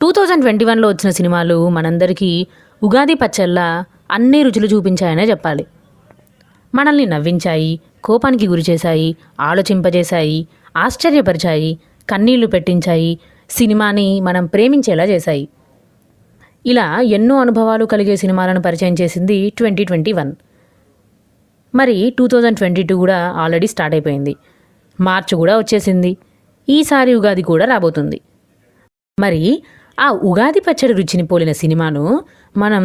Two thousand twenty వన్లో వచ్చిన సినిమాలు మనందరికీ ఉగాది పచ్చళ్ళ అన్ని రుచులు చూపించాయనే చెప్పాలి. మనల్ని నవ్వించాయి కోపానికి గురిచేశాయి ఆలోచింపజేశాయి ఆశ్చర్యపరిచాయి కన్నీళ్ళు పెట్టించాయి సినిమాని మనం ప్రేమించేలా చేశాయి. ఇలా ఎన్నో అనుభవాలు కలిగే సినిమాలను పరిచయం చేసింది ట్వంటీ ట్వంటీ వన్. మరి టూ థౌజండ్ ట్వంటీ టూ కూడా ఆల్రెడీ స్టార్ట్ అయిపోయింది. మార్చి కూడా వచ్చేసింది. ఈసారి ఉగాది కూడా రాబోతుంది. మరి ఆ ఉగాది పచ్చడి రుచిని పోలిన సినిమాను మనం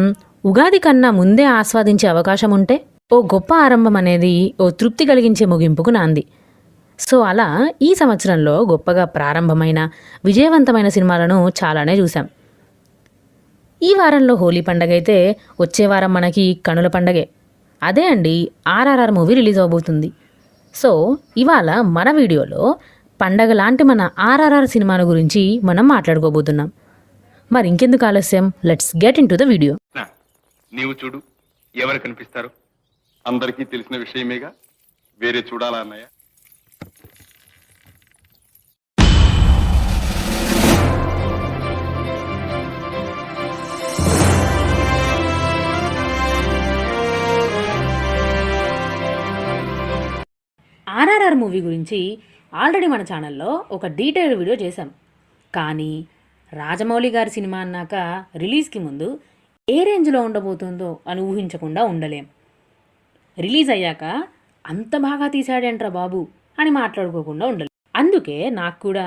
ఉగాది కన్నా ముందే ఆస్వాదించే అవకాశం ఉంటే ఓ గొప్ప ఆరంభం అనేది ఓ తృప్తి కలిగించే ముగింపుకు నాంది. సో అలా ఈ సంవత్సరంలో గొప్పగా ప్రారంభమైన విజయవంతమైన సినిమాలను చాలానే చూసాం ఈ వారంలో హోలీ పండగ అయితే వచ్చే వారం మనకి కనుల పండగే. అదే అండి ఆర్ఆర్ఆర్ మూవీ రిలీజ్ అవబోతుంది. సో ఇవాళ మన వీడియోలో పండగ లాంటి మన ఆర్ఆర్ఆర్ సినిమాను గురించి మనం మాట్లాడుకోబోతున్నాం. మరి ఇంకెందుకు ఆలస్యం? Let's get into the video నీవు చూడు ఎవరు కనిపిస్తారు? అందరికీ తెలిసిన విషయమేగా? వేరే చూడాలా అన్నయ్య? ఆర్ఆర్ఆర్ మూవీ గురించి ఆల్రెడీ మన ఛానల్లో ఒక డీటెయిల్ వీడియో చేశాం. కానీ రాజమౌళి గారి సినిమా అన్నాక రిలీజ్కి ముందు ఏ రేంజ్లో ఉండబోతుందో అని ఊహించకుండా ఉండలేం. రిలీజ్ అయ్యాక అంత బాగా తీశాడేంట్రా బాబు అని మాట్లాడుకోకుండా ఉండలేం. అందుకే నాకు కూడా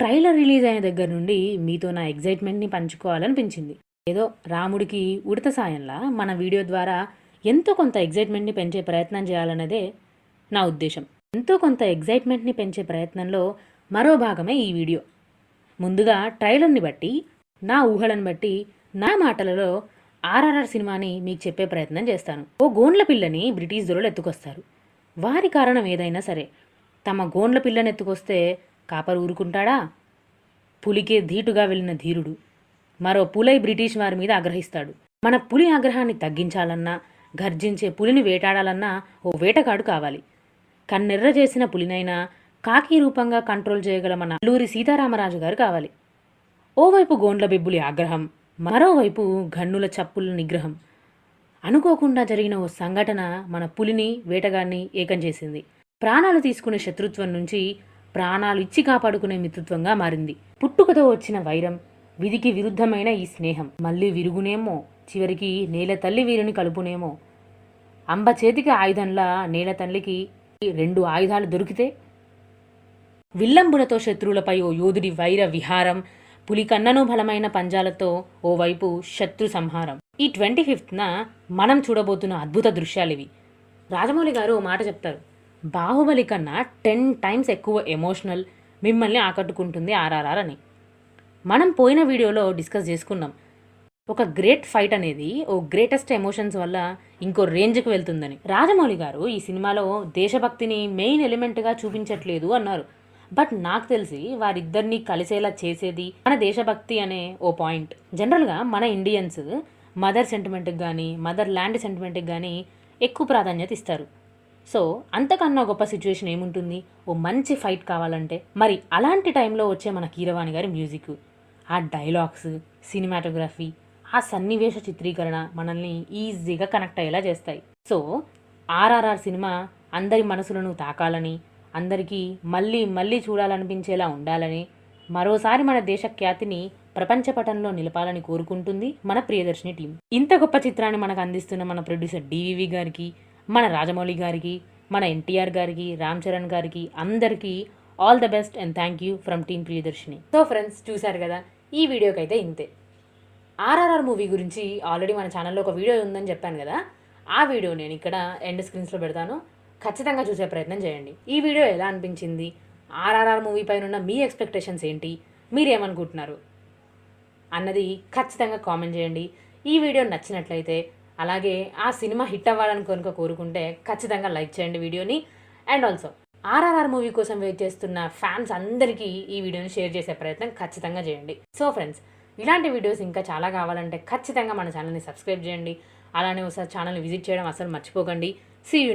ట్రైలర్ రిలీజ్ అయిన దగ్గర నుండి మీతో నా ఎగ్జైట్మెంట్ని పంచుకోవాలనిపించింది. ఏదో రాముడికి ఉడత సాయంలా మన వీడియో ద్వారా ఎంతో కొంత ఎగ్జైట్మెంట్ని పెంచే ప్రయత్నం చేయాలన్నదే నా ఉద్దేశం. ఎంతో కొంత ఎగ్జైట్మెంట్ని పెంచే ప్రయత్నంలో మరో భాగమే ఈ వీడియో. ముందుగా ట్రైలర్ని బట్టి నా ఊహలను బట్టి నా మాటలలో ఆర్ఆర్ఆర్ సినిమాని మీకు చెప్పే ప్రయత్నం చేస్తాను. ఓ గోండ్ల పిల్లని బ్రిటిష్ దొరలు ఎత్తుకొస్తారు. వారి కారణం ఏదైనా సరే. తమ గోండ్ల పిల్లని ఎత్తుకొస్తే కాపరు ఊరుకుంటాడా? పులికే ధీటుగా వెళ్ళిన ధీరుడు. మరో పులై బ్రిటిష్ వారి మీద ఆగ్రహిస్తాడు. మన పులి ఆగ్రహాన్ని తగ్గించాలన్నా గర్జించే పులిని వేటాడాలన్నా ఓ వేటగాడు కావాలి. కన్నెర్ర చేసిన పులినైనా కాకి రూపంగా కంట్రోల్ చేయగల మన అల్లూరి సీతారామరాజు గారు కావాలి. ఓవైపు గోండ్ల బిబ్బులి ఆగ్రహం మరోవైపు గన్నుల చప్పుల నిగ్రహం. అనుకోకుండా జరిగిన ఓ సంఘటన మన పులిని వేటగాన్ని ఏకం చేసింది. ప్రాణాలు తీసుకునే శత్రుత్వం నుంచి ప్రాణాలు ఇచ్చి కాపాడుకునే మిత్రుత్వంగా మారింది. పుట్టుకతో వచ్చిన వైరం విధికి విరుద్ధమైన ఈ స్నేహం. మళ్ళీ విరుగునేమో చివరికి నేల తల్లి వీరుని కలుపునేమో. అంబ చేతికి ఆయుధంలా నేల తల్లికి రెండు ఆయుధాలు దొరికితే విల్లంబులతో శత్రువులపై ఓ యోధుడి వైర విహారం పులి కన్నను బలమైన పంజాలతో ఓవైపు శత్రు సంహారం. ఈ ట్వంటీ ఫిఫ్త్న మనం చూడబోతున్న అద్భుత దృశ్యాలు ఇవి రాజమౌళి గారు ఓ మాట చెప్తారు. బాహుబలి కన్నా టెన్ టైమ్స్ ఎక్కువ ఎమోషనల్ మిమ్మల్ని ఆకట్టుకుంటుంది ఆర్ఆర్ఆర్ అని. మనం పోయిన వీడియోలో డిస్కస్ చేసుకున్నాం. ఒక గ్రేట్ ఫైట్ అనేది ఓ గ్రేటెస్ట్ ఎమోషన్స్ వల్ల ఇంకో రేంజ్కి వెళ్తుందని. రాజమౌళి గారు ఈ సినిమాలో దేశభక్తిని మెయిన్ ఎలిమెంట్గా చూపించట్లేదు అన్నారు. బట్ నాకు తెలిసి వారిద్దరిని కలిసేలా చేసేది మన దేశభక్తి అనే ఓ పాయింట్. జనరల్గా మన ఇండియన్స్ మదర్ సెంటిమెంట్కి కానీ మదర్ ల్యాండ్ సెంటిమెంట్కి కానీ ఎక్కువ ప్రాధాన్యత ఇస్తారు. సో అంతకన్నా గొప్ప సిచ్యువేషన్ ఏముంటుంది? ఓ మంచి ఫైట్ కావాలంటే. మరి అలాంటి టైంలో వచ్చే మన కీరవాణి గారి మ్యూజిక్ ఆ డైలాగ్స్ సినిమాటోగ్రఫీ ఆ సన్నివేశ చిత్రీకరణ మనల్ని ఈజీగా కనెక్ట్ అయ్యేలా చేస్తాయి. సో ఆర్ఆర్ఆర్ సినిమా అందరి మనసులను తాకాలని అందరికీ మళ్ళీ మళ్ళీ చూడాలనిపించేలా ఉండాలని మరోసారి మన దేశ ఖ్యాతిని ప్రపంచ పటంలో నిలపాలని కోరుకుంటుంది మన ప్రియదర్శిని టీం. ఇంత గొప్ప చిత్రాన్ని మనకు అందిస్తున్న మన ప్రొడ్యూసర్ డివివి గారికి మన రాజమౌళి గారికి మన ఎన్టీఆర్ గారికి రామ్ చరణ్ గారికి అందరికీ all the best and thank you from team Priyadarshini. So friends చూశారు కదా ఈ వీడియోకి అయితే ఇంతే. ఆర్ఆర్ఆర్ మూవీ గురించి ఆల్రెడీ మన ఛానల్లో ఒక వీడియో ఉందని చెప్పాను కదా ఆ వీడియో నేను ఇక్కడ ఎండ్ స్క్రీన్స్లో పెడతాను. ఖచ్చితంగా చూసే ప్రయత్నం చేయండి. ఈ వీడియో ఎలా అనిపించింది? ఆర్ఆర్ఆర్ మూవీ పైన ఉన్న మీ ఎక్స్పెక్టేషన్స్ ఏంటి? మీరేమనుకుంటున్నారు? అన్నది ఖచ్చితంగా కామెంట్ చేయండి. ఈ వీడియో నచ్చినట్లయితే అలాగే ఆ సినిమా హిట్ అవ్వాలని కనుక కోరుకుంటే ఖచ్చితంగా లైక్ చేయండి వీడియోని. అండ్ ఆల్సో ఆర్ఆర్ఆర్ మూవీ కోసం వెయిట్ చేస్తున్న ఫ్యాన్స్ అందరికీ ఈ వీడియోని షేర్ చేసే ప్రయత్నం ఖచ్చితంగా చేయండి. సో ఫ్రెండ్స్ ఇలాంటి వీడియోస్ ఇంకా చాలా కావాలంటే ఖచ్చితంగా మన ఛానల్ని సబ్స్క్రైబ్ చేయండి. అలానే ఒకసారి ఛానల్ని విజిట్ చేయడం అసలు మర్చిపోకండి. See you